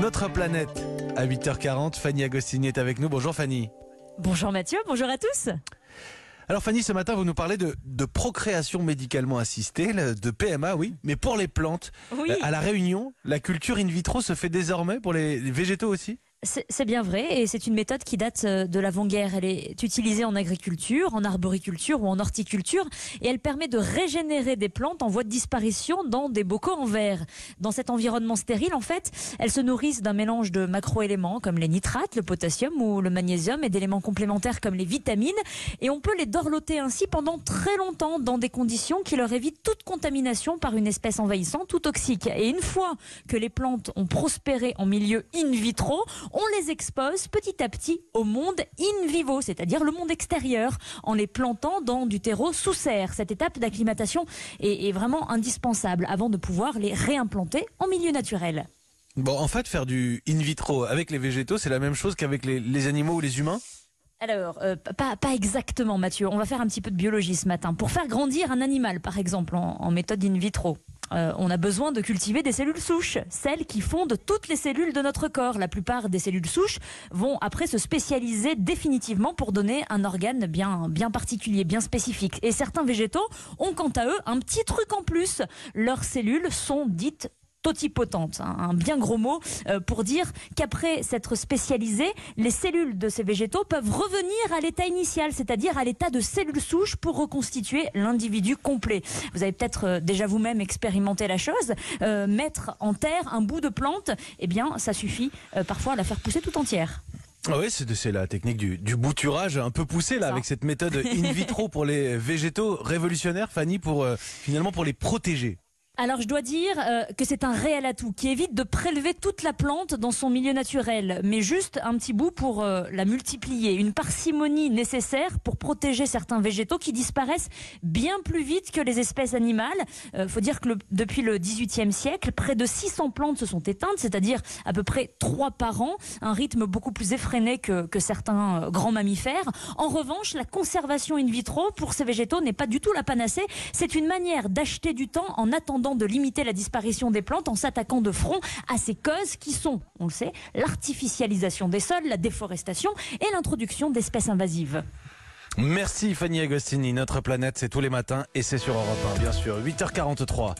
Notre planète à 8h40. Fanny Agostini est avec nous. Bonjour Fanny. Bonjour Mathieu, bonjour à tous. Alors Fanny, ce matin, vous nous parlez de, de procréation médicalement assistée, de PMA, oui, mais pour les plantes. Oui. Euh, À La Réunion, la culture in vitro se fait désormais pour les les végétaux aussi? C'est bien vrai et c'est une méthode qui date euh, de l'avant-guerre. Elle est utilisée en agriculture, en arboriculture ou en horticulture et elle permet de régénérer des plantes en voie de disparition dans des bocaux en verre. Dans cet environnement stérile, en fait, elles se nourrissent d'un mélange de macro-éléments comme les nitrates, le potassium ou le magnésium et d'éléments complémentaires comme les vitamines et on peut les dorloter ainsi pendant très longtemps dans des conditions qui leur évitent toute contamination par une espèce envahissante ou toxique. Et une fois que les plantes ont prospéré en milieu in vitro, on les expose petit à petit au monde in vivo, c'est-à-dire le monde extérieur, en les plantant dans du terreau sous serre. Cette étape d'acclimatation est, est vraiment indispensable avant de pouvoir les réimplanter en milieu naturel. Bon, en fait, faire du in vitro avec les végétaux, c'est la même chose qu'avec les, les animaux ou les humains? Alors, euh, pas, pas exactement Mathieu, on va faire un petit peu de biologie ce matin. Pour faire grandir un animal, par exemple, en, en méthode in vitro, euh, on a besoin de cultiver des cellules souches, celles qui fondent toutes les cellules de notre corps. La plupart des cellules souches vont après se spécialiser définitivement pour donner un organe bien, bien particulier, bien spécifique. Et certains végétaux ont quant à eux un petit truc en plus. Leurs cellules sont dites totipotentes, hein, un bien gros mot euh, pour dire qu'après s'être spécialisées, les cellules de ces végétaux peuvent revenir à l'état initial, c'est-à-dire à l'état de cellules souches pour reconstituer l'individu complet. Vous avez peut-être euh, déjà vous-même expérimenté la chose, Euh, mettre en terre un bout de plante, eh bien ça suffit euh, parfois à la faire pousser tout entière. Ah oui, c'est la technique du, du bouturage un peu poussée là, avec cette méthode in vitro pour les végétaux révolutionnaire, Fanny, pour euh, finalement pour les protéger. Alors je dois dire euh, que c'est un réel atout qui évite de prélever toute la plante dans son milieu naturel, mais juste un petit bout pour euh, la multiplier. Une parcimonie nécessaire pour protéger certains végétaux qui disparaissent bien plus vite que les espèces animales. Il faut dire que depuis le XVIIIe siècle, près de 600 plantes se sont éteintes, c'est-à-dire à peu près 3 par an, un rythme beaucoup plus effréné que, que certains euh, grands mammifères. En revanche, la conservation in vitro pour ces végétaux n'est pas du tout la panacée. C'est une manière d'acheter du temps en attendant de limiter la disparition des plantes en s'attaquant de front à ces causes qui sont, on le sait, l'artificialisation des sols, la déforestation et l'introduction d'espèces invasives. Merci Fanny Agostini. Notre planète, c'est tous les matins et c'est sur Europe 1, bien sûr. 8h43.